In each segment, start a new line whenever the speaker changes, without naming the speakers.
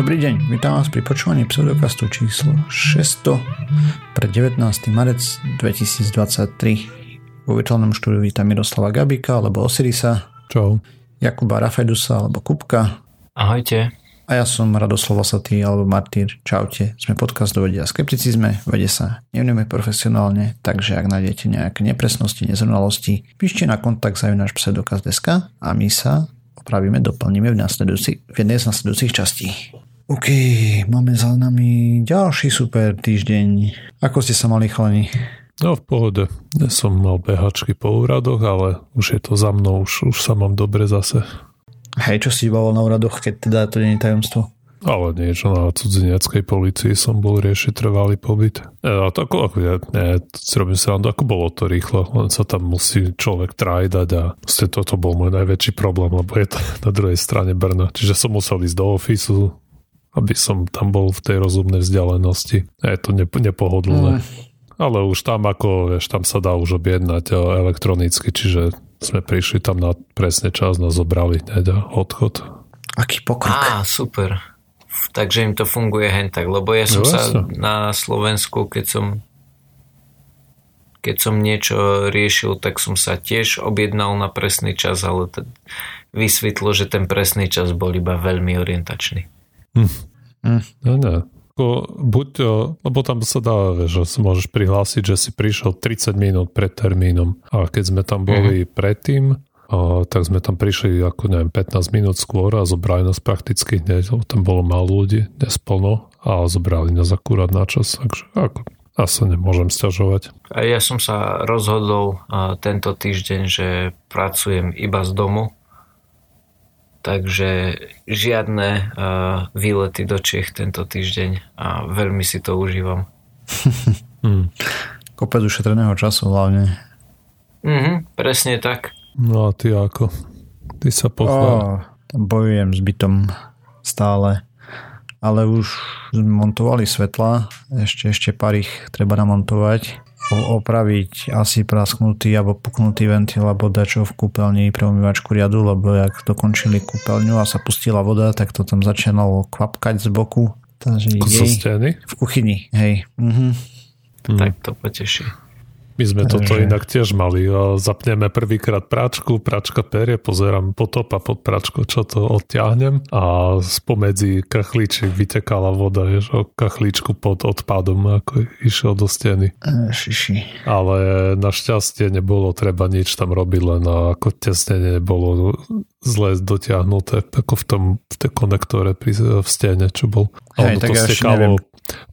Dobrý deň, vítam vás pri počúvaní pseudokastu číslo 600 pre 19. marec 2023. Vo virtuálnom štúdiu vítam Miroslava Gabika alebo Osirisa.
Čau.
Jakuba Rafedusa alebo Kupka.
Ahojte.
A ja som Radoslav Osatý alebo Martýr. Čaute. Sme podcast do vedia skepticizme, vede sa nevneme profesionálne, takže ak nájdete nejaké nepresnosti, nezrovnalosti, píšte na kontakt zavináš pseudokaz.sk a my sa opravíme, doplníme v, v jednej z nasledujúcich častí. OK, máme za nami ďalší super týždeň. Ako ste sa mali chlani?
No v pohode. Ja som mal behačky po úradoch, ale už je to za mnou, už, už sa mám dobre zase.
Hej, čo si bavil na úradoch, keď teda to nie je tajomstvo?
Ale niečo na cudzineckej policii som bol riešiť trvalý pobyt. E, a to ako, ako ja, ne, robím sa ako bolo to rýchlo, len sa tam musí človek trajdať a vlastne toto bol môj najväčší problém, lebo je to na druhej strane Brna. Čiže som musel ísť do ofisu, aby som tam bol v tej rozumnej vzdialenosti. Je to nepo, nepohodlné. Mm. Ale už tam ako, vieš, tam sa dá už objednať elektronicky, čiže sme prišli tam na presne čas, nás zobrali hneď a odchod.
Aký pokrok.
Á, super. Takže im to funguje hen tak, lebo ja som no, sa na Slovensku, keď som keď som niečo riešil, tak som sa tiež objednal na presný čas, ale t- vysvetlo, že ten presný čas bol iba veľmi orientačný.
Hm. Hm. No, no. Buď, lebo tam sa dá, že si môžeš prihlásiť, že si prišiel 30 minút pred termínom. A keď sme tam boli mm-hmm. predtým, a, tak sme tam prišli ako neviem 15 minút skôr a zobrali nás prakticky hneď, lebo tam bolo málo ľudí, dnes plno a zobrali nás akurát na čas, takže ako asi nemôžem stiažovať.
A ja som sa rozhodol a, tento týždeň, že pracujem iba z domu, takže žiadne uh, výlety do Čech tento týždeň a veľmi si to užívam.
hmm. Kopec ušetreného času hlavne.
Mhm, presne tak.
No a ty ako? Ty sa pochvál.
bojujem s bytom stále. Ale už montovali svetla, ešte, ešte pár ich treba namontovať opraviť asi prasknutý alebo puknutý ventil alebo dačo v kúpeľni pre umývačku riadu, lebo jak dokončili kúpeľňu a sa pustila voda, tak to tam začínalo kvapkať z boku.
Takže jej,
v kuchyni, hej. Mhm.
Tak to poteší.
My sme Takže... toto inak tiež mali. Zapneme prvýkrát práčku, práčka perie, pozerám potop a pod práčku, čo to odtiahnem a spomedzi kachlíček vytekala voda, vieš, o kachlíčku pod odpadom, ako išiel do steny.
Šiši.
Ale našťastie nebolo treba nič tam robiť, len ako tesne nebolo zle dotiahnuté, ako v tom v tej konektore pri, v stene, čo bol.
Hej, tak to stekalo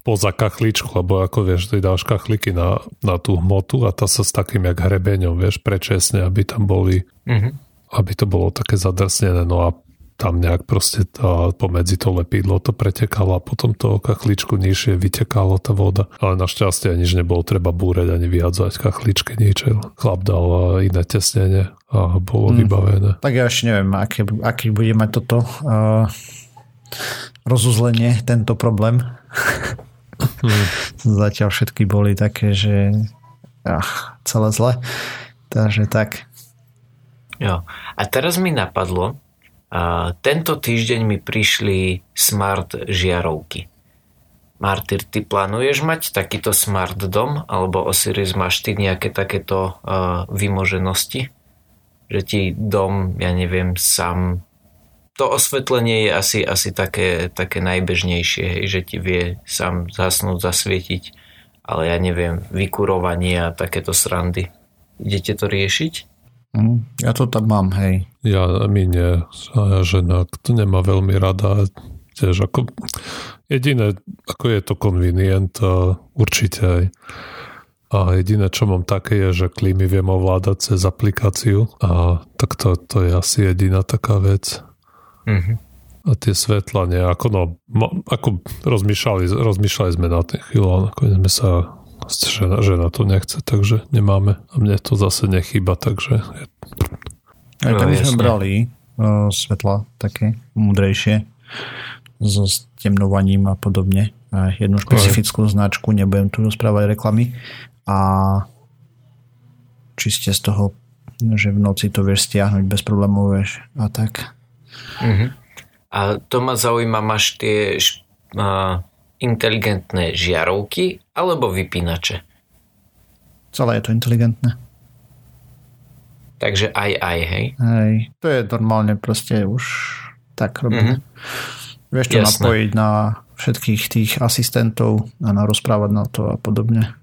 poza kachličku, lebo ako vieš, ty dáš kachliky na, na tú hmotu a tá sa s takým jak hrebeňom, vieš, prečesne, aby tam boli, mm-hmm. aby to bolo také zadrsnené, no a tam nejak proste tá, pomedzi to lepidlo to pretekalo a potom to kachličku nižšie vytekalo tá voda. Ale našťastie nič nebolo treba búreť ani vyhadzovať kachličky, nič. Chlap dal iné tesnenie a bolo mm. vybavené.
Tak ja ešte neviem, aký, aký bude mať toto uh, rozuzlenie, tento problém. Hmm. Zatiaľ všetky boli také, že ach, celé zle. Takže tak.
Jo. A teraz mi napadlo, a tento týždeň mi prišli smart žiarovky. Martyr, ty plánuješ mať takýto smart dom? Alebo Osiris máš ty nejaké takéto uh, vymoženosti? Že ti dom, ja neviem, sám to osvetlenie je asi, asi také, také najbežnejšie, hej, že ti vie sám zasnúť, zasvietiť, ale ja neviem, vykurovanie a takéto srandy. Idete to riešiť?
Mm, ja to tam mám, hej.
Ja, my nie. Žena to nemá veľmi rada. Tiež ako jediné, ako je to convenient, určite aj. A jediné, čo mám také, je, že klímy viem ovládať cez aplikáciu a tak to, to je asi jediná taká vec. Mm-hmm. A tie svetla nejako, no, ako rozmýšľali, rozmýšľali sme na tým chvíľu, ale nakoniec sme sa žena, žena to nechce, takže nemáme. A mne to zase nechýba, takže...
Aj tak no, sme brali uh, svetla také múdrejšie so stemnovaním a podobne. A jednu špecifickú Aj. značku, nebudem tu rozprávať reklamy. A čiste z toho, že v noci to vieš stiahnuť bez problémov, vieš, a tak.
Mm-hmm. A to ma zaujíma, máš tie uh, inteligentné žiarovky alebo vypínače?
Celé je to inteligentné.
Takže aj, aj, hej?
Hej, to je normálne proste už tak robené. Mm-hmm. Vieš to Jasné. napojiť na všetkých tých asistentov a na rozprávať na to a podobne.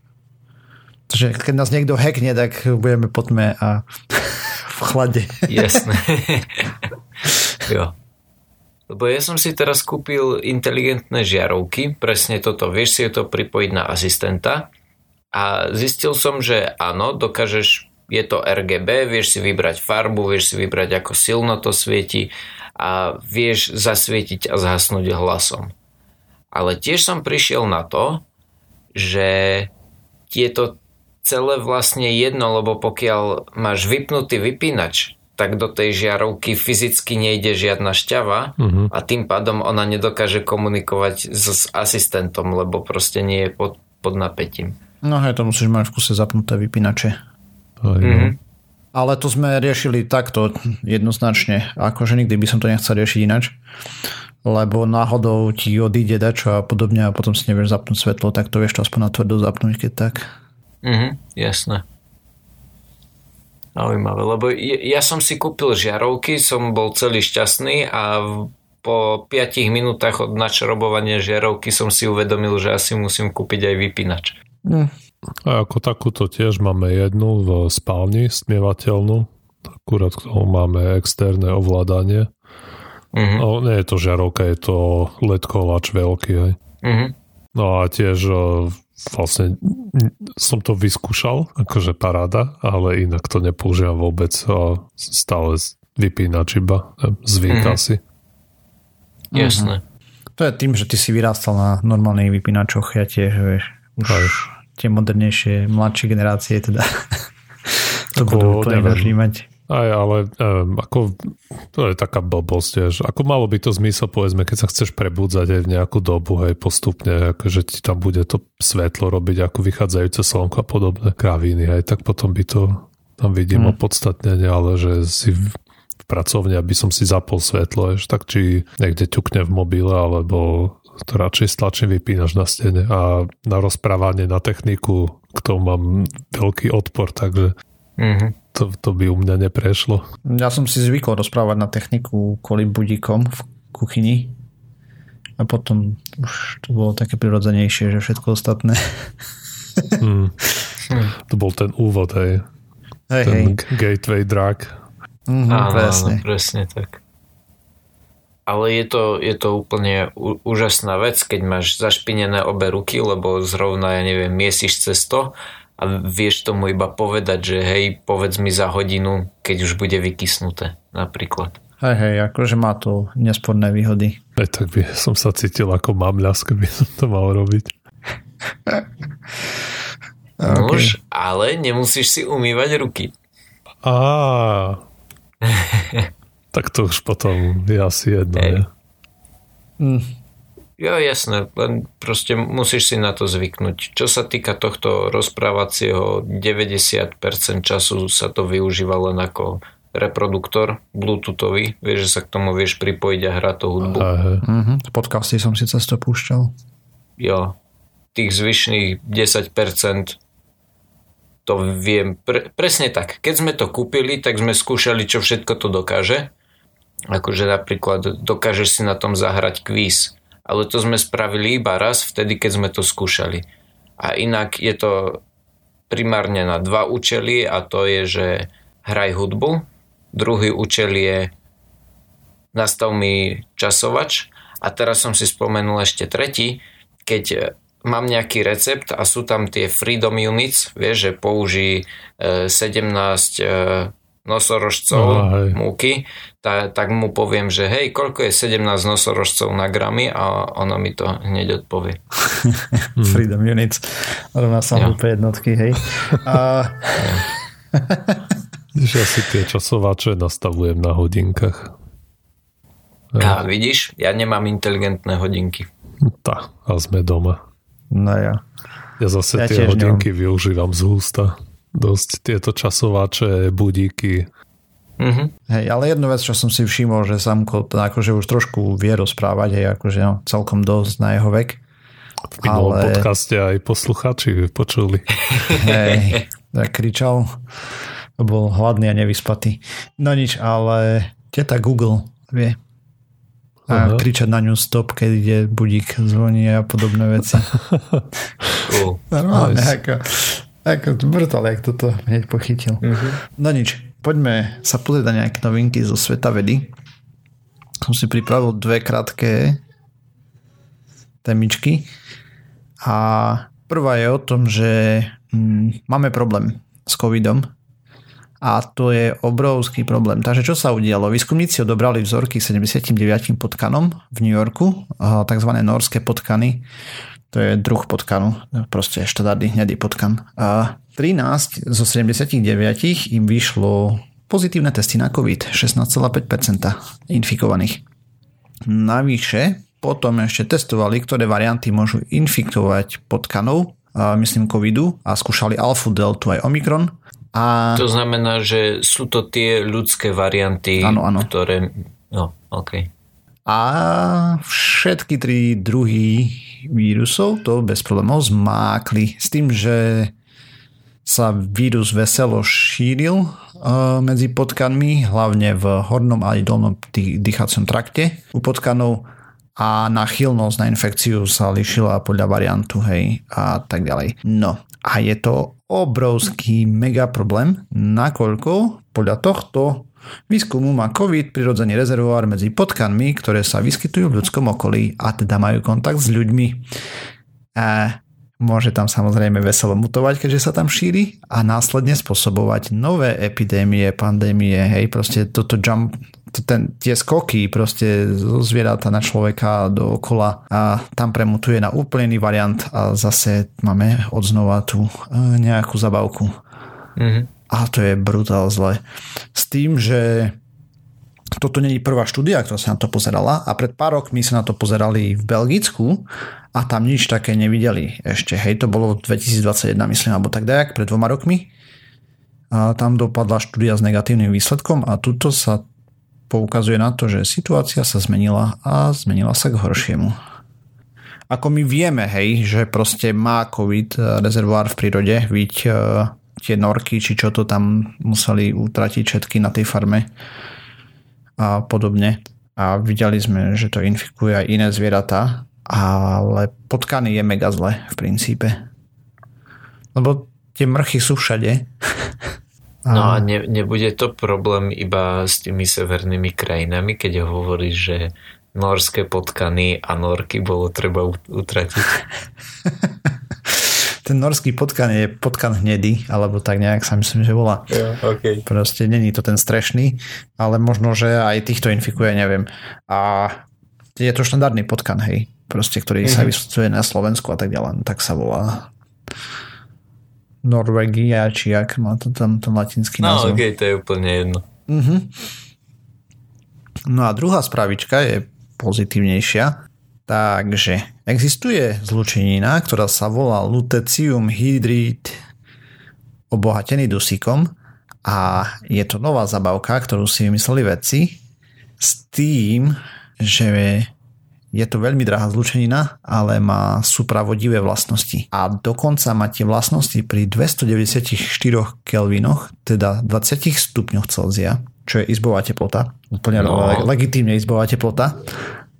Takže keď nás niekto hackne, tak budeme po tme a v chlade.
Jasné. jo. Lebo ja som si teraz kúpil inteligentné žiarovky, presne toto, vieš si to pripojiť na asistenta a zistil som, že áno, dokážeš je to RGB, vieš si vybrať farbu, vieš si vybrať ako silno to svieti a vieš zasvietiť a zhasnúť hlasom. Ale tiež som prišiel na to, že je to celé vlastne jedno, lebo pokiaľ máš vypnutý vypínač, tak do tej žiarovky fyzicky nejde žiadna šťava uh-huh. a tým pádom ona nedokáže komunikovať s, s asistentom, lebo proste nie je pod, pod napätím.
No hej, to musíš mať v kuse zapnuté vypínače. Mm-hmm. Ale to sme riešili takto jednoznačne. Akože nikdy by som to nechcel riešiť inač. Lebo náhodou ti odíde dačo a podobne a potom si nevieš zapnúť svetlo, tak to vieš to aspoň na tvrdo zapnúť, keď tak.
Mhm, jasné. Zaujímavé, lebo ja som si kúpil žiarovky, som bol celý šťastný a po 5 minútach od načarobovania žiarovky som si uvedomil, že asi musím kúpiť aj vypínač. Mm.
A ako takúto tiež máme jednu v spálni, smievateľnú. Akurát k tomu máme externé ovládanie. Mm-hmm. No, nie je to žiarovka, je to ledkovač veľký. Hej. Mm-hmm. No a tiež e, vlastne som to vyskúšal, akože paráda, ale inak to nepoužívam vôbec a stále vypínač iba, zvyk mm-hmm. asi.
Jasné.
To je tým, že ty si vyrástal na normálnych vypínačoch, ja tiež, vieš, už Aj tie modernejšie, mladšie generácie teda to budú úplne vnímať.
Aj, ale um, ako, to je taká blbosť, že ako malo by to zmysel, povedzme, keď sa chceš prebudzať aj v nejakú dobu, hej, postupne, akože ti tam bude to svetlo robiť ako vychádzajúce slnko a podobné kraviny, hej, tak potom by to tam vidím hmm. opodstatnenie, ale že si v, v pracovne, aby som si zapol svetlo, ešte tak či niekde ťukne v mobile, alebo to radšej stlačím vypínaš na stene a na rozprávanie, na techniku k tomu mám veľký odpor, takže mm-hmm. To, to by u mňa neprešlo.
Ja som si zvykol rozprávať na techniku kvôli budíkom v kuchyni a potom už to bolo také prirodzenejšie, že všetko ostatné.
mm. To bol ten úvod, hej.
Hej,
ten
hej.
gateway drag.
Mm-hmm, áno, presne. Áno, presne tak ale je to, je to úplne úžasná vec, keď máš zašpinené obe ruky, lebo zrovna, ja neviem, miesiš cesto a vieš tomu iba povedať, že hej, povedz mi za hodinu, keď už bude vykysnuté, napríklad.
Hej, hej, akože má to nesporné výhody.
Hej, tak by som sa cítil ako mamľas, keby som to mal robiť.
Nož, okay. ale nemusíš si umývať ruky.
Á. tak to už potom je asi jedno, hey.
Mm. Jo, jasné, len proste musíš si na to zvyknúť. Čo sa týka tohto rozprávacieho, 90% času sa to využíva len ako reproduktor bluetoothový, vieš, že sa k tomu vieš pripojiť a hrať to hudbu.
Uh-huh. Podcasty som si cez to púšťal.
Jo, tých zvyšných 10% to viem, pre, presne tak. Keď sme to kúpili, tak sme skúšali, čo všetko to dokáže Akože napríklad dokážeš si na tom zahrať kvíz. Ale to sme spravili iba raz, vtedy, keď sme to skúšali. A inak je to primárne na dva účely a to je, že hraj hudbu. Druhý účel je nastav mi časovač. A teraz som si spomenul ešte tretí, keď mám nejaký recept a sú tam tie freedom units, vieš, že použij 17 nosorožcov no, múky, tá, tak mu poviem, že hej, koľko je 17 nosorožcov na gramy a ona mi to hneď odpovie.
Freedom units rovná sa ja. jednotky, hej. A...
ja si tie časovače nastavujem na hodinkách.
A vidíš, ja nemám inteligentné hodinky.
Tá, a sme doma.
No ja.
Ja zase ja tie hodinky nemám. využívam z hústa dosť tieto časovače, budíky.
Mhm.
Hej, ale jednu vec, čo som si všimol, že Samko akože už trošku vie rozprávať, hej, akože no, celkom dosť na jeho vek.
V minulom
Ale-
podcaste aj poslucháči počuli.
Hej, tak kričal, bol hladný a nevyspatý. No nič, ale teta Google vie. A
Aha.
kričať na ňu stop, keď ide budík zvoní a podobné veci.
Cool.
Normálne,
Nice.
ako, ako brutál, jak toto hneď pochytil. No nič, poďme sa pozrieť na nejaké novinky zo sveta vedy. Som si pripravil dve krátke témičky. A prvá je o tom, že mm, máme problém s covidom a to je obrovský problém. Takže čo sa udialo? Výskumníci odobrali vzorky 79 potkanom v New Yorku, tzv. norské potkany. To je druh potkanu, proste štandardný hnedý potkan. A 13 zo 79 im vyšlo pozitívne testy na COVID, 16,5% infikovaných. Navyše potom ešte testovali, ktoré varianty môžu infikovať potkanov, myslím covidu a skúšali alfu, deltu aj omikron. A
To znamená, že sú to tie ľudské varianty,
Áno, áno.
ktoré... No, OK.
A všetky tri druhy vírusov to bez problémov zmákli. S tým, že sa vírus veselo šíril eh, medzi potkanmi, hlavne v hornom aj dolnom dý- dýchacom trakte u potkanov a náchylnosť na infekciu sa lišila podľa variantu, hej, a tak ďalej. No, a je to obrovský mega problém, nakoľko podľa tohto výskumu má COVID prirodzený rezervoár medzi potkanmi, ktoré sa vyskytujú v ľudskom okolí a teda majú kontakt s ľuďmi. A môže tam samozrejme veselo mutovať, keďže sa tam šíri a následne spôsobovať nové epidémie, pandémie, hej, proste toto jump, ten, tie skoky proste zo zvieratá na človeka do okola a tam premutuje na úplne iný variant a zase máme odznova tú e, nejakú zabavku.
Mhm.
A to je brutál zle. S tým, že toto není prvá štúdia, ktorá sa na to pozerala a pred pár rokmi sa na to pozerali v Belgicku a tam nič také nevideli ešte. Hej, to bolo v 2021, myslím, alebo tak dajak, pred dvoma rokmi. A tam dopadla štúdia s negatívnym výsledkom a tuto sa poukazuje na to, že situácia sa zmenila a zmenila sa k horšiemu. Ako my vieme, hej, že proste má COVID rezervoár v prírode, byť tie norky, či čo to tam museli utratiť všetky na tej farme a podobne. A videli sme, že to infikuje aj iné zvieratá, ale potkany je mega zle v princípe. Lebo tie mrchy sú všade.
No a ne, nebude to problém iba s tými severnými krajinami, keď hovoríš, že norské potkany a norky bolo treba ut- utratiť.
Ten norský potkan je potkan hnedý, alebo tak nejak sa myslím, že volá.
Ja, okay.
Proste není to ten strešný, ale možno, že aj týchto infikuje, neviem. A je to štandardný potkan, hej, proste, ktorý mm-hmm. sa vysvetľuje na Slovensku a tak ďalej, tak sa volá. Norvegia, či jak má to tam ten latinský
No
názov.
ok, to je úplne jedno.
Uh-huh. No a druhá spravička je pozitívnejšia. Takže existuje zlučenina, ktorá sa volá lutecium hydrid obohatený dusíkom a je to nová zabavka, ktorú si vymysleli vedci s tým, že je to veľmi drahá zlučenina, ale má supravodivé vlastnosti. A dokonca má tie vlastnosti pri 294 kelvinoch, teda 20 stupňoch Celzia, čo je izbová teplota, úplne
No.
legitímne izbová teplota.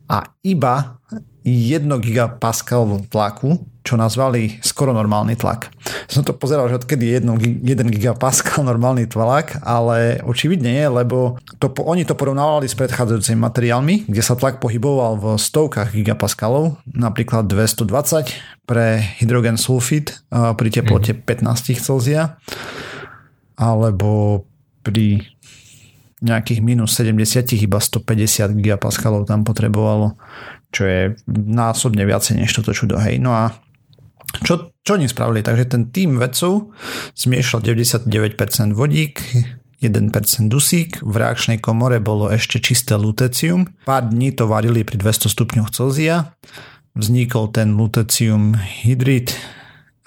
A iba 1 gigapascal tlaku, čo nazvali skoro normálny tlak. Som to pozeral, že odkedy je 1 gigapascal normálny tlak, ale očividne nie, lebo to, oni to porovnávali s predchádzajúcimi materiálmi, kde sa tlak pohyboval v stovkách gigapascalov, napríklad 220 pre hydrogen sulfid pri teplote 15 Celzia, alebo pri nejakých minus 70 iba 150 gigapascalov tam potrebovalo, čo je násobne viacej než toto čudo. Hej. No a čo, čo oni spravili? Takže ten tým vedcov zmiešal 99% vodík, 1% dusík, v reakčnej komore bolo ešte čisté lutecium. Pár dní to varili pri 200 stupňoch Celzia. Vznikol ten lutecium hydrid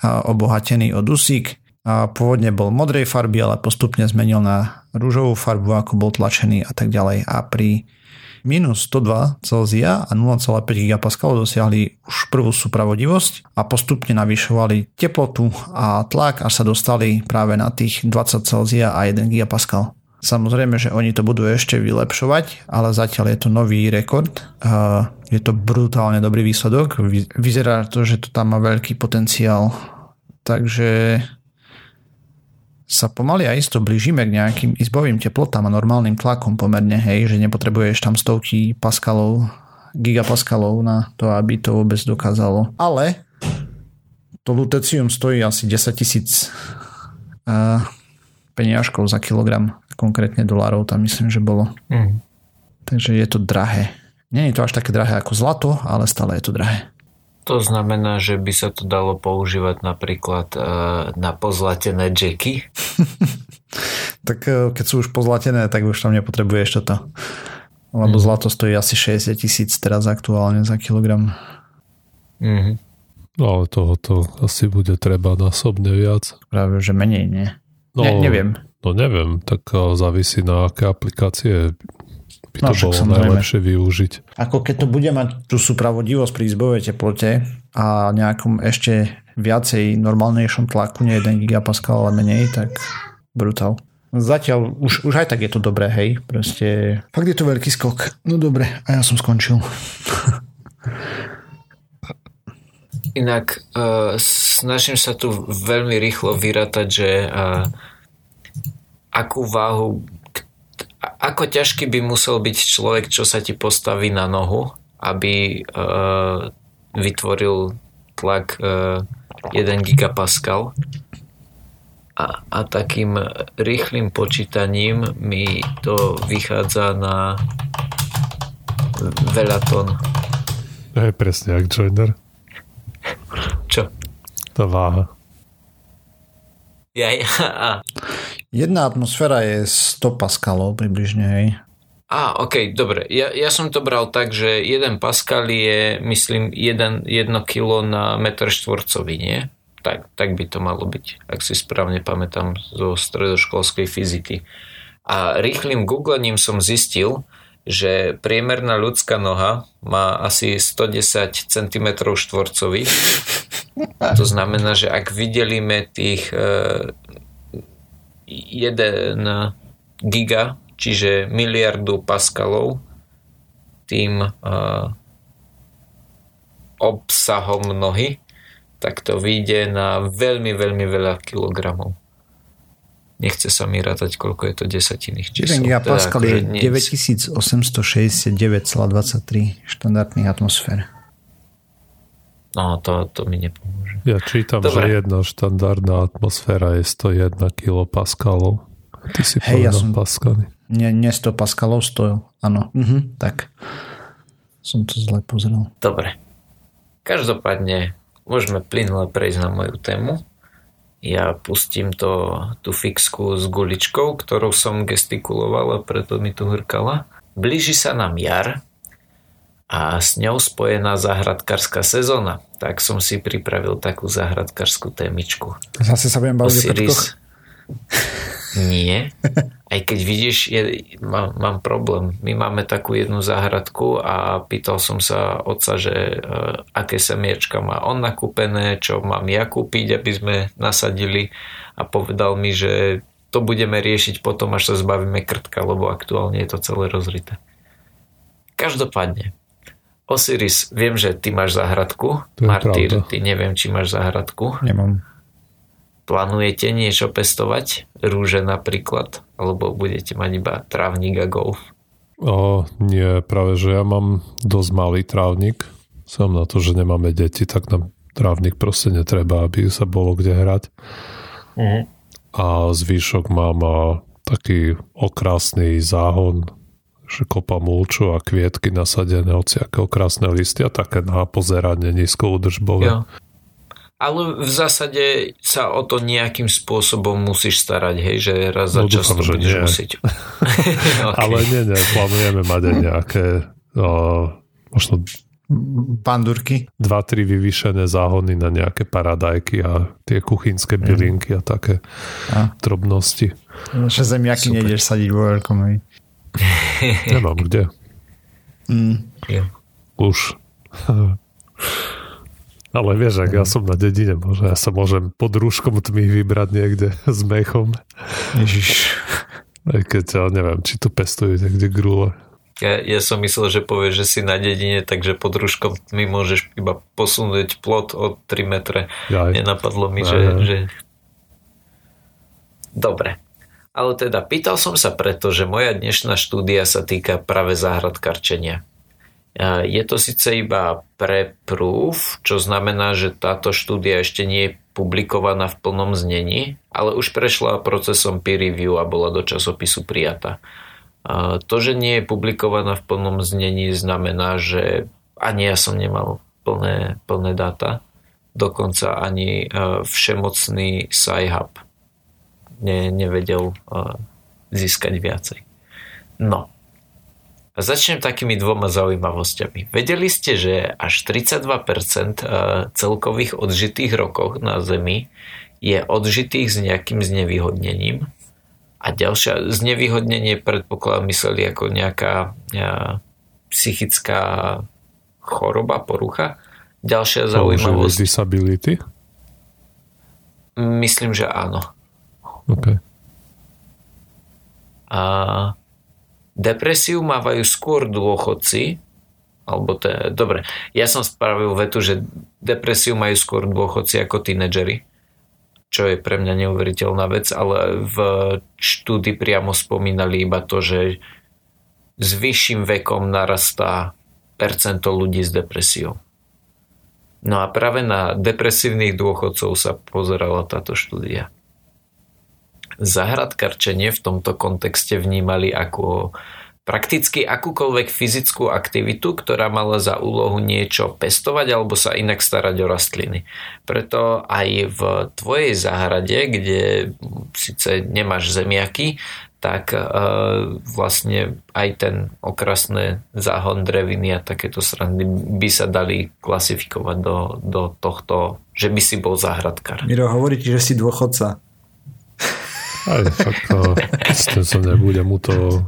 obohatený o dusík. A pôvodne bol modrej farby, ale postupne zmenil na rúžovú farbu, ako bol tlačený a tak ďalej. A pri minus 102 Celzia a 0,5 GPa dosiahli už prvú supravodivosť a postupne navyšovali teplotu a tlak až sa dostali práve na tých 20 Celzia a 1 GPa. Samozrejme, že oni to budú ešte vylepšovať, ale zatiaľ je to nový rekord. Je to brutálne dobrý výsledok. Vyzerá to, že to tam má veľký potenciál. Takže sa pomaly a isto blížime k nejakým izbovým teplotám a normálnym tlakom pomerne, hej, že nepotrebuješ tam stovky paskalov, gigapaskalov na to, aby to vôbec dokázalo. Ale to lutecium stojí asi 10 tisíc uh, peniažkov za kilogram konkrétne dolárov tam myslím, že bolo. Mm. Takže je to drahé. Nie je to až také drahé ako zlato, ale stále je to drahé.
To znamená, že by sa to dalo používať napríklad uh, na pozlatené jacky?
tak uh, keď sú už pozlatené, tak už tam nepotrebuješ toto. Lebo mm. zlato stojí asi 60 tisíc teraz aktuálne za kilogram.
Mm-hmm. No ale tohoto asi bude treba násobne viac.
Práve, že menej, nie? No, ne, neviem.
No neviem, tak závisí na aké aplikácie by to no, bolo samozrejme. najlepšie využiť.
Ako keď to bude mať tú supravodivosť pri izbovej teplote a nejakom ešte viacej normálnejšom tlaku, nie 1 gigapascal, ale menej, tak brutál. Zatiaľ už, už aj tak je to dobré, hej. Proste fakt je to veľký skok. No dobre, a ja som skončil.
Inak uh, snažím sa tu veľmi rýchlo vyrátať, že uh, akú váhu, ako ťažký by musel byť človek, čo sa ti postaví na nohu, aby uh, vytvoril tlak uh, 1 gigapascal a, a takým rýchlým počítaním mi to vychádza na veľa tón.
Je presne jak joiner.
Čo?
Tá váha.
Ja, ja,
Jedna atmosféra je 100 paskalov približne, hej.
Á, ok, dobre. Ja, ja som to bral tak, že 1 paskal je, myslím, 1, 1 kilo na metr štvorcový, nie? Tak, tak by to malo byť, ak si správne pamätám zo stredoškolskej fyziky. A rýchlým googlením som zistil, že priemerná ľudská noha má asi 110 cm štvorcových. To znamená, že ak vydelíme tých e, 1 giga, čiže miliardu paskalov tým uh, obsahom nohy, tak to vyjde na veľmi, veľmi veľa kilogramov. Nechce sa mi rátať, koľko je to desatinných čísel.
1 gigapascal teda, je 9869,23 štandardných atmosfér.
No, to, to mi nepomôže.
Ja čítam, Dobre. že jedna štandardná atmosféra je 101 kilopaskalov. Ty si hey, ja som, paskaly.
Nie, nie 100 paskalov, 100, áno. Mhm, tak. Som to zle pozrel.
Dobre. Každopádne môžeme plynule prejsť na moju tému. Ja pustím to, tú fixku s guličkou, ktorou som gestikuloval a preto mi tu hrkala. Blíži sa nám jar a s ňou spojená zahradkárska sezóna. Tak som si pripravil takú zahradkárskú témičku.
Zase sa budem baviť
Osiris... Nie. Aj keď vidíš, je, má, mám problém. My máme takú jednu záhradku a pýtal som sa otca, že uh, aké semiečka má on nakúpené, čo mám ja kúpiť, aby sme nasadili a povedal mi, že to budeme riešiť potom, až sa zbavíme krtka, lebo aktuálne je to celé rozrité. Každopádne, Osiris, viem, že ty máš záhradku. Martýr, ty neviem, či máš záhradku.
Nemám.
Plánujete niečo pestovať? Rúže napríklad? Alebo budete mať iba trávnik a golf?
O, nie, práve že ja mám dosť malý trávnik. Som na to, že nemáme deti, tak nám trávnik proste netreba, aby sa bolo kde hrať. Uh-huh. A zvyšok mám taký okrásny záhon že kopa mulču a kvietky nasadené, hociakého krásne listy a také na pozeranie nízko udržbové. Jo.
Ale v zásade sa o to nejakým spôsobom musíš starať, hej, že raz za no, čas to budeš nie. musieť.
okay. Ale nie, nie, plánujeme mať aj nejaké uh, možno
Pandurky.
Dva, tri vyvýšené záhony na nejaké paradajky a tie kuchynské mm. bylinky a také a. drobnosti.
Že zemiaky Super. nejdeš sadiť vo veľkom.
Nemám kde. Mm. Už. Ale vieš, ak ja som na dedine, môže, ja sa môžem pod rúškom tmy vybrať niekde s mechom. Ježiš. Aj keď ja neviem, či tu pestujú niekde grúle.
Ja, ja som myslel, že povieš, že si na dedine, takže pod rúškom tmy môžeš iba posunúť plot o 3 metre. Aj. Nenapadlo mi, Aj. že, že... Dobre. Ale teda pýtal som sa preto, že moja dnešná štúdia sa týka práve záhradkarčenia. Je to síce iba pre proof, čo znamená, že táto štúdia ešte nie je publikovaná v plnom znení, ale už prešla procesom peer review a bola do časopisu prijatá. To, že nie je publikovaná v plnom znení, znamená, že ani ja som nemal plné, plné dáta, dokonca ani e, všemocný Sci-Hub ne, nevedel e, získať viacej. No, a začnem takými dvoma zaujímavosťami. Vedeli ste, že až 32% e, celkových odžitých rokov na Zemi je odžitých s nejakým znevýhodnením. A ďalšia znevýhodnenie predpokladám mysleli ako nejaká ja, psychická choroba, porucha. Ďalšia zaujímavosť.
disability?
Myslím, že áno.
Okay.
A Depresiu mávajú skôr dôchodci, alebo to je, dobre, ja som spravil vetu, že depresiu majú skôr dôchodci ako tínedžeri, čo je pre mňa neuveriteľná vec, ale v štúdii priamo spomínali iba to, že s vyšším vekom narastá percento ľudí s depresiou. No a práve na depresívnych dôchodcov sa pozerala táto štúdia zahradkarčenie v tomto kontexte vnímali ako prakticky akúkoľvek fyzickú aktivitu, ktorá mala za úlohu niečo pestovať alebo sa inak starať o rastliny. Preto aj v tvojej záhrade, kde síce nemáš zemiaky, tak e, vlastne aj ten okrasný záhon dreviny a takéto srandy by sa dali klasifikovať do, do tohto, že by si bol záhradkár.
Miro, hovorí že si dôchodca.
Aj fakt, no, s tým sa nebudem mu to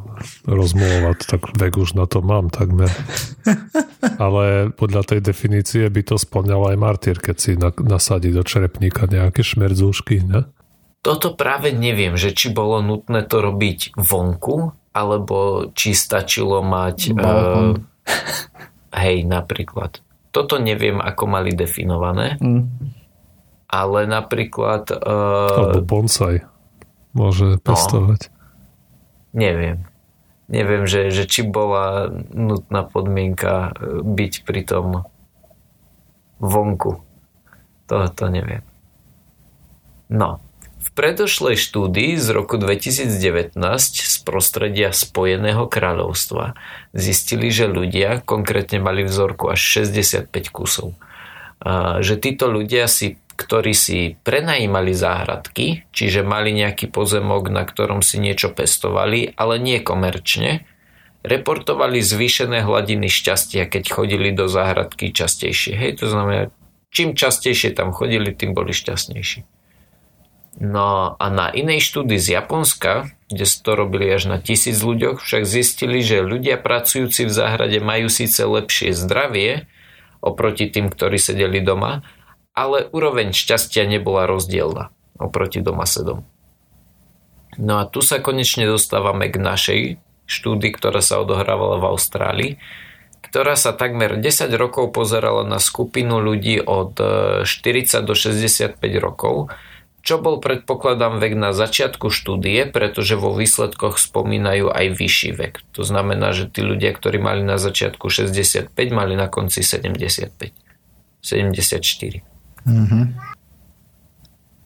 rozmôvať, tak vek už na to mám takmer. Ale podľa tej definície by to splňal aj martyr, keď si nasadí do čerepníka nejaké šmerdzúšky, ne?
Toto práve neviem, že či bolo nutné to robiť vonku, alebo či stačilo mať... Uh, hej, napríklad. Toto neviem, ako mali definované. Mm. Ale napríklad...
Uh, alebo bonsai môže no. pestovať? No,
neviem. Neviem, že, že či bola nutná podmienka e, byť pri tom vonku. To, to neviem. No. V predošlej štúdii z roku 2019 z prostredia Spojeného kráľovstva zistili, že ľudia konkrétne mali vzorku až 65 kusov. Že títo ľudia si ktorí si prenajímali záhradky, čiže mali nejaký pozemok, na ktorom si niečo pestovali, ale nie komerčne, reportovali zvýšené hladiny šťastia, keď chodili do záhradky častejšie. Hej, to znamená, čím častejšie tam chodili, tým boli šťastnejší. No a na inej štúdii z Japonska, kde to robili až na tisíc ľuďoch, však zistili, že ľudia pracujúci v záhrade majú síce lepšie zdravie oproti tým, ktorí sedeli doma, ale úroveň šťastia nebola rozdielna oproti domasedom. No a tu sa konečne dostávame k našej štúdii, ktorá sa odohrávala v Austrálii, ktorá sa takmer 10 rokov pozerala na skupinu ľudí od 40 e, do 65 rokov, čo bol predpokladám vek na začiatku štúdie, pretože vo výsledkoch spomínajú aj vyšší vek. To znamená, že tí ľudia, ktorí mali na začiatku 65, mali na konci 75. 74. Mm-hmm.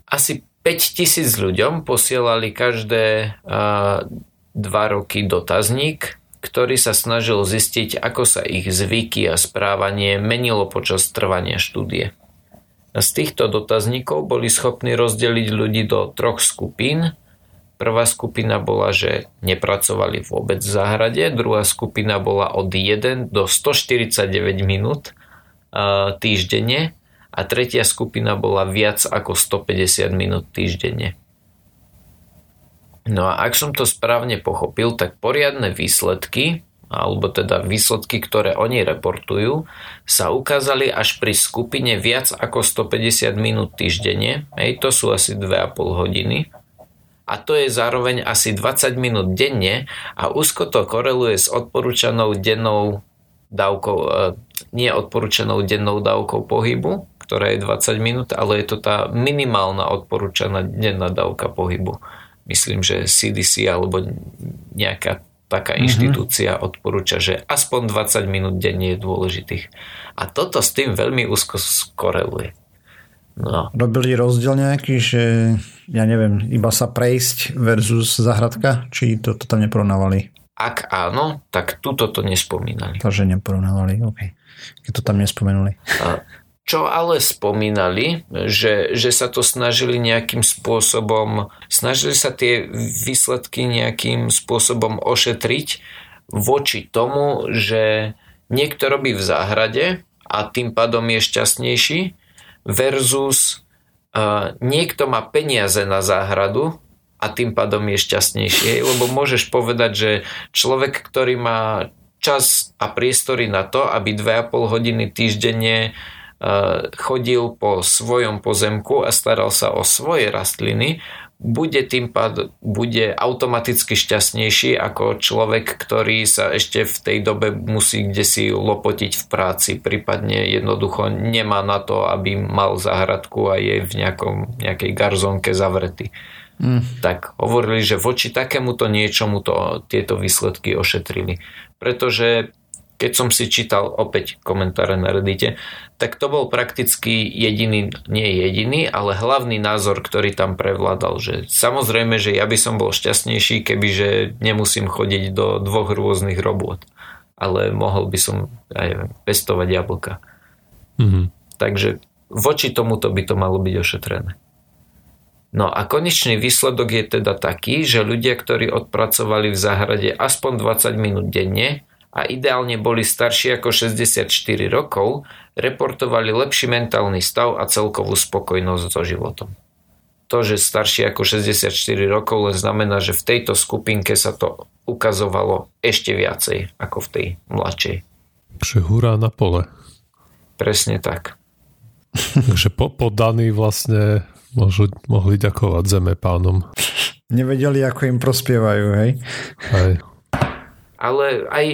Asi 5000 ľuďom posielali každé uh, dva roky dotazník, ktorý sa snažil zistiť, ako sa ich zvyky a správanie menilo počas trvania štúdie. Z týchto dotazníkov boli schopní rozdeliť ľudí do troch skupín, Prvá skupina bola, že nepracovali vôbec v záhrade, druhá skupina bola od 1 do 149 minút týždenne a tretia skupina bola viac ako 150 minút týždenne. No a ak som to správne pochopil, tak poriadne výsledky, alebo teda výsledky, ktoré oni reportujú, sa ukázali až pri skupine viac ako 150 minút týždenne. Hej, to sú asi 2,5 hodiny. A to je zároveň asi 20 minút denne a úzko to koreluje s odporúčanou dennou dávkou, e, nie odporúčanou dennou dávkou pohybu, ktorá je 20 minút, ale je to tá minimálna odporúčaná denná dávka pohybu. Myslím, že CDC alebo nejaká taká mm-hmm. inštitúcia odporúča, že aspoň 20 minút denne je dôležitých. A toto s tým veľmi úzko skoreluje.
No. Robili rozdiel nejaký, že ja neviem, iba sa prejsť versus zahradka, či to, to tam neporovnávali?
Ak áno, tak tuto to nespomínali.
Takže neporovnávali, OK. Keď to tam nespomenuli. A
čo ale spomínali, že, že sa to snažili nejakým spôsobom, snažili sa tie výsledky nejakým spôsobom ošetriť voči tomu, že niekto robí v záhrade a tým pádom je šťastnejší versus uh, niekto má peniaze na záhradu a tým pádom je šťastnejší. Lebo môžeš povedať, že človek, ktorý má čas a priestory na to, aby 2,5 hodiny týždenne chodil po svojom pozemku a staral sa o svoje rastliny, bude tým pád, bude automaticky šťastnejší ako človek, ktorý sa ešte v tej dobe musí kde si lopotiť v práci, prípadne jednoducho nemá na to, aby mal záhradku a je v nejakom, nejakej garzónke zavretý. Mm. Tak hovorili, že voči takémuto niečomu to, tieto výsledky ošetrili. Pretože keď som si čítal opäť komentáre na Reddite, tak to bol prakticky jediný, nie jediný, ale hlavný názor, ktorý tam prevládal, že samozrejme, že ja by som bol šťastnejší, kebyže nemusím chodiť do dvoch rôznych robôt, ale mohol by som, ja neviem, pestovať jablka. Mm-hmm. Takže voči tomuto by to malo byť ošetrené. No a konečný výsledok je teda taký, že ľudia, ktorí odpracovali v záhrade aspoň 20 minút denne, a ideálne boli starší ako 64 rokov, reportovali lepší mentálny stav a celkovú spokojnosť so životom. To, že starší ako 64 rokov len znamená, že v tejto skupinke sa to ukazovalo ešte viacej ako v tej mladšej.
Takže hurá na pole.
Presne tak.
Takže po, podaní vlastne môžu, mohli ďakovať zeme pánom.
Nevedeli, ako im prospievajú, hej?
Hej ale aj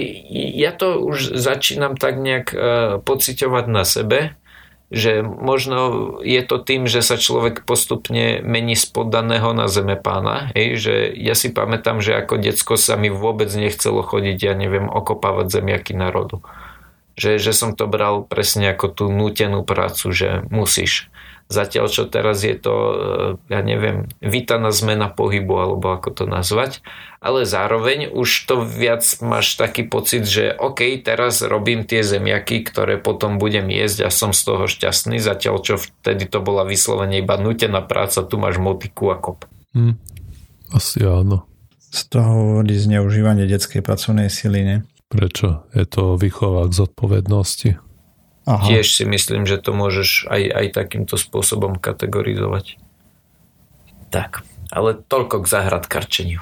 ja to už začínam tak nejak uh, pociťovať na sebe, že možno je to tým, že sa človek postupne mení z poddaného na zeme pána. Hej, že ja si pamätám, že ako decko sa mi vôbec nechcelo chodiť, ja neviem, okopávať zemiaky národu. Že, že som to bral presne ako tú nútenú prácu, že musíš. Zatiaľ, čo teraz je to, e, ja neviem, vítaná zmena pohybu, alebo ako to nazvať. Ale zároveň už to viac máš taký pocit, že OK, teraz robím tie zemiaky, ktoré potom budem jesť a som z toho šťastný. Zatiaľ, čo vtedy to bola vyslovene iba nutená práca, tu máš motiku a kop. Hmm.
Asi áno.
Z toho hovorí zneužívanie detskej pracovnej sily, ne?
Prečo? Je to výchova k zodpovednosti.
Aha. Tiež si myslím, že to môžeš aj, aj takýmto spôsobom kategorizovať. Tak, ale toľko k zahradkarčeniu.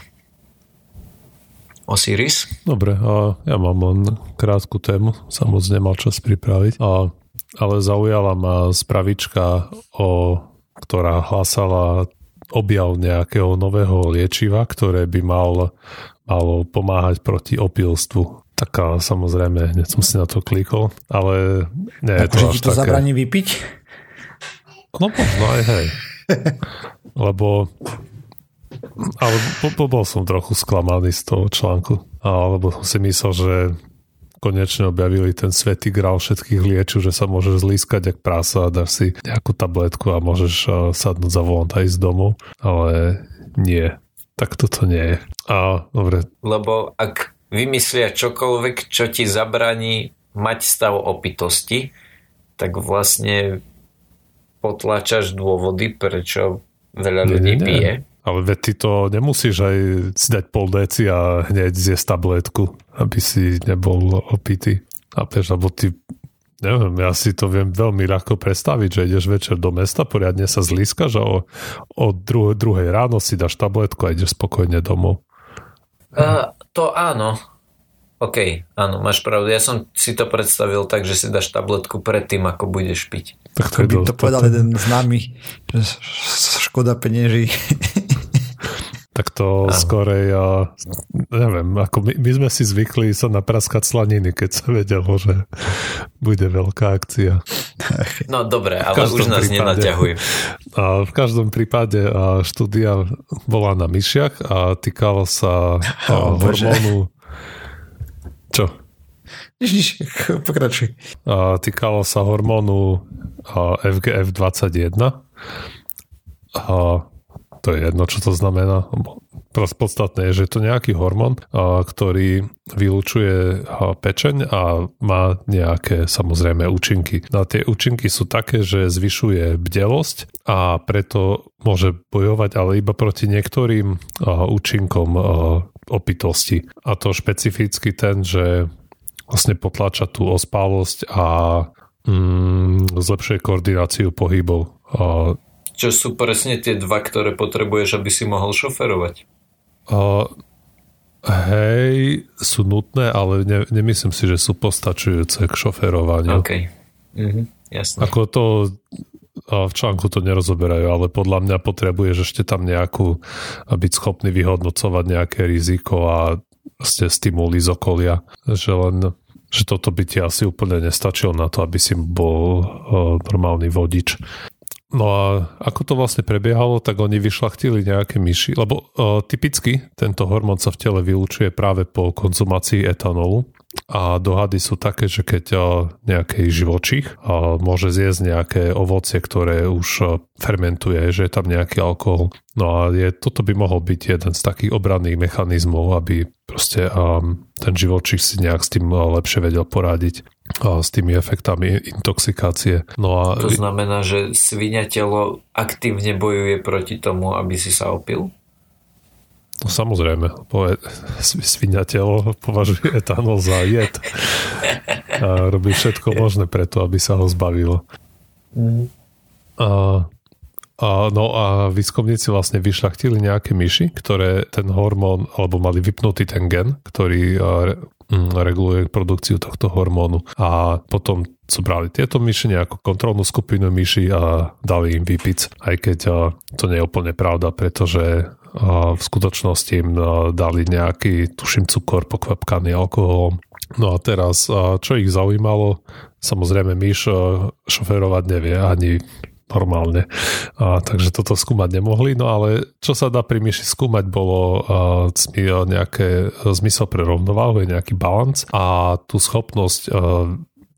Osiris?
Dobre, a ja mám len krátku tému, sa moc nemal čas pripraviť. A, ale zaujala ma spravička, o, ktorá hlásala objav nejakého nového liečiva, ktoré by mal, malo pomáhať proti opilstvu taká samozrejme, hneď som si na to klikol, ale nie je to
až to také... zabraní vypiť?
No možno aj hej. Lebo ale po, po, bol som trochu sklamaný z toho článku. Alebo som si myslel, že konečne objavili ten svetý grál všetkých liečiv, že sa môžeš zlískať jak prasa a dáš si nejakú tabletku a môžeš sadnúť za volant aj z domu. Ale nie. Tak toto nie je. A dobre.
Lebo ak vymyslia čokoľvek, čo ti zabraní mať stav opitosti, tak vlastne potláčaš dôvody, prečo veľa ľudí nie, nie, pije.
Ale veď ty to nemusíš aj si dať pol deci a hneď zjesť tabletku, aby si nebol opitý. A peš, alebo ty Neviem, ja si to viem veľmi ľahko predstaviť, že ideš večer do mesta, poriadne sa zlískaš a o, o druhej, druhej ráno si dáš tabletku a ideš spokojne domov.
Uh, to áno. OK, áno, máš pravdu. Ja som si to predstavil tak, že si dáš tabletku predtým, ako budeš piť.
Tak to, by to povedal jeden známy, že škoda penieží.
to Áno. skorej, ja, neviem, ako my, my sme si zvykli sa napraskať slaniny, keď sa vedelo, že bude veľká akcia.
No dobre, ale už nás prípade, nenaťahujú.
A v každom prípade štúdia bola na myšiach a týkalo sa oh, hormónu... Čo?
Nič, pokračuj.
A týkalo sa hormónu FGF21 a to je jedno, čo to znamená. Podstatné je, že to nejaký hormón, ktorý vylúčuje pečeň a má nejaké samozrejme účinky. A tie účinky sú také, že zvyšuje bdelosť a preto môže bojovať ale iba proti niektorým účinkom opitosti. A to špecificky ten, že vlastne potláča tú ospálosť a mm, zlepšuje koordináciu pohybov
čo sú presne tie dva, ktoré potrebuješ, aby si mohol šoferovať?
Uh, hej, sú nutné, ale ne, nemyslím si, že sú postačujúce k šoferovaniu.
OK. Mhm, jasne.
Ako to v článku to nerozoberajú, ale podľa mňa potrebuješ ešte tam nejakú, byť schopný vyhodnocovať nejaké riziko a ste stimuly z okolia, že len že toto by ti asi úplne nestačilo na to, aby si bol uh, normálny vodič. No a ako to vlastne prebiehalo, tak oni vyšlachtili nejaké myši, lebo uh, typicky tento hormón sa v tele vylúčuje práve po konzumácii etanolu a dohady sú také, že keď uh, nejaký živočích uh, môže zjesť nejaké ovocie, ktoré už uh, fermentuje, že je tam nejaký alkohol. No a je, toto by mohol byť jeden z takých obranných mechanizmov, aby proste ten živočích si nejak s tým lepšie vedel poradiť s tými efektami intoxikácie. No a...
To znamená, že svinia telo aktívne bojuje proti tomu, aby si sa opil?
No samozrejme, svinia telo považuje etanol za jed a robí všetko možné preto, aby sa ho zbavilo. Mm. A, a, no a výskumníci vlastne vyšľachtili nejaké myši, ktoré ten hormón, alebo mali vypnutý ten gen, ktorý reguluje produkciu tohto hormónu. A potom zobrali tieto myši, nejakú kontrolnú skupinu myši a dali im vypic, aj keď to nie je úplne pravda, pretože v skutočnosti im dali nejaký, tuším, cukor pokvapkaný alkoholom. No a teraz, čo ich zaujímalo, samozrejme myš šoferovať nevie ani normálne. A, takže toto skúmať nemohli, no ale čo sa dá pri myši skúmať bolo a, nejaké zmysel pre rovnováhu, nejaký balans a tú schopnosť a,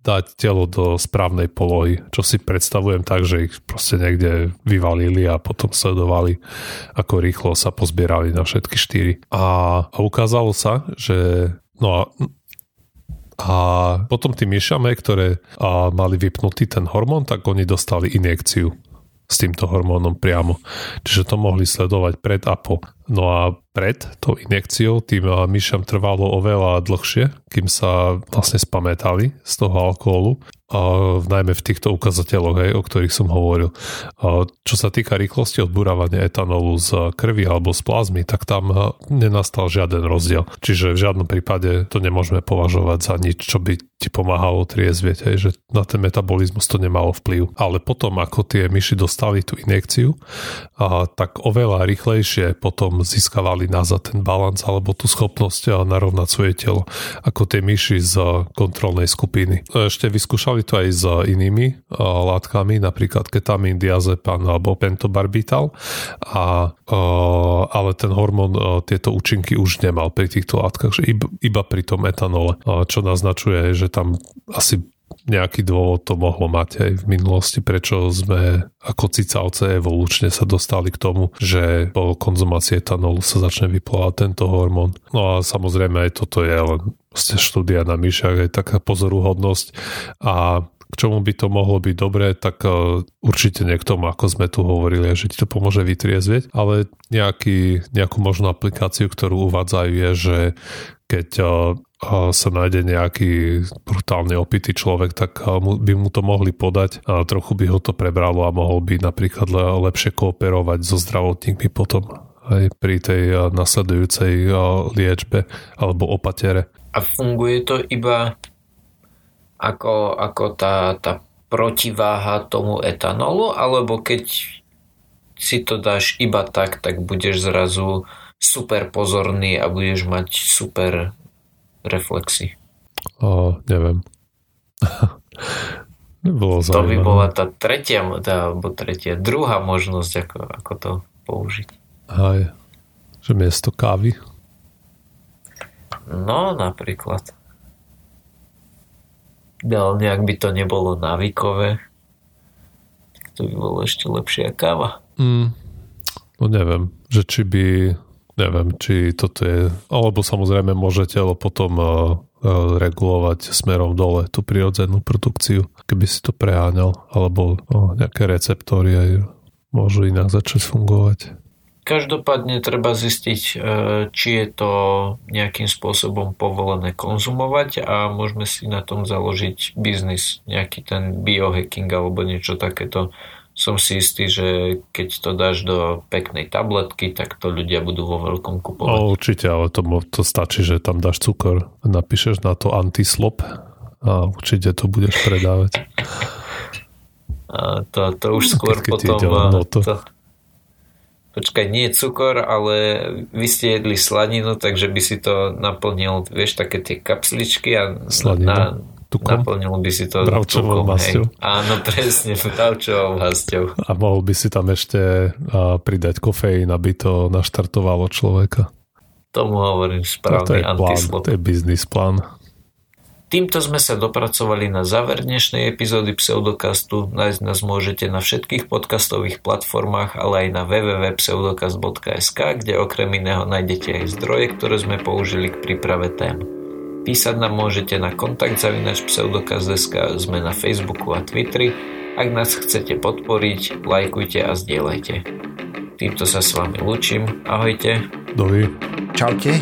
dať telo do správnej polohy, čo si predstavujem tak, že ich proste niekde vyvalili a potom sledovali, ako rýchlo sa pozbierali na všetky štyri. A, a ukázalo sa, že no a a potom tí myšame, ktoré a, mali vypnutý ten hormón, tak oni dostali injekciu s týmto hormónom priamo. Čiže to mohli sledovať pred a po. No a pred tou injekciou tým myšam trvalo oveľa dlhšie, kým sa vlastne spamätali z toho alkoholu v najmä v týchto ukazateľoch, hej, o ktorých som hovoril. Čo sa týka rýchlosti odburávania etanolu z krvi alebo z plazmy, tak tam nenastal žiaden rozdiel. Čiže v žiadnom prípade to nemôžeme považovať za nič, čo by ti pomáhalo triezvieť, hej, že na ten metabolizmus to nemalo vplyv. Ale potom, ako tie myši dostali tú injekciu, a, tak oveľa rýchlejšie potom získavali nazad ten balans alebo tú schopnosť narovnať svoje telo, ako tie myši z kontrolnej skupiny. Ešte vyskúšali skúšali to aj s inými uh, látkami, napríklad ketamín, diazepam alebo pentobarbital, a, uh, ale ten hormón uh, tieto účinky už nemal pri týchto látkach, že iba, iba pri tom etanole, uh, čo naznačuje, že tam asi nejaký dôvod to mohlo mať aj v minulosti, prečo sme ako cicavce evolučne sa dostali k tomu, že po konzumácii etanolu sa začne vyplovať tento hormón. No a samozrejme aj toto je len štúdia na myšach, aj taká pozoruhodnosť a k čomu by to mohlo byť dobré, tak uh, určite niekto tomu, ako sme tu hovorili, že ti to pomôže vytriezvieť, ale nejaký, nejakú možnú aplikáciu, ktorú uvádzajú je, že keď uh, sa nájde nejaký brutálne opitý človek, tak by mu to mohli podať a trochu by ho to prebralo a mohol by napríklad lepšie kooperovať so zdravotníkmi potom aj pri tej nasledujúcej liečbe alebo opatere.
A funguje to iba ako, ako tá, tá protiváha tomu etanolu, alebo keď si to dáš iba tak, tak budeš zrazu super pozorný a budeš mať super reflexy?
O, neviem.
Bolo to by bola tá tretia, tá, alebo tretia, druhá možnosť, ako, ako to použiť.
Aj, že miesto kávy.
No, napríklad. Ale nejak by to nebolo návykové, tak to by bolo ešte lepšia káva.
Mm, no neviem, že či by neviem, či toto je, alebo samozrejme môže telo potom uh, uh, regulovať smerom dole tú prirodzenú produkciu, keby si to preháňal, alebo uh, nejaké receptory aj môžu inak začať fungovať.
Každopádne treba zistiť, či je to nejakým spôsobom povolené konzumovať a môžeme si na tom založiť biznis, nejaký ten biohacking alebo niečo takéto som si istý, že keď to dáš do peknej tabletky, tak to ľudia budú vo veľkom kupovať.
No, určite, ale to, to stačí, že tam dáš cukor, napíšeš na to antislop a určite to budeš predávať.
A to, to už skôr keď, keď potom... No to... To, počkaj, nie cukor, ale vy ste jedli slaninu, takže by si to naplnil, vieš, také tie kapsličky a Slanina. na, tukom. Naplnil by si to
bravčovou masťou.
Áno, presne, bravčovou masťou.
A mohol by si tam ešte pridať kofeín, aby to naštartovalo človeka.
Tomu hovorím správny to je
antislop. Plán, to je biznis plán.
Týmto sme sa dopracovali na záver dnešnej epizódy Pseudokastu. Nájsť nás môžete na všetkých podcastových platformách, ale aj na www.pseudokast.sk, kde okrem iného nájdete aj zdroje, ktoré sme použili k príprave tém. Písať nám môžete na kontakt zavinač pseudokaz.sk, sme na Facebooku a Twitteri. Ak nás chcete podporiť, lajkujte a zdieľajte. Týmto sa s vami lúčim. Ahojte.
Dovi.
Čaute.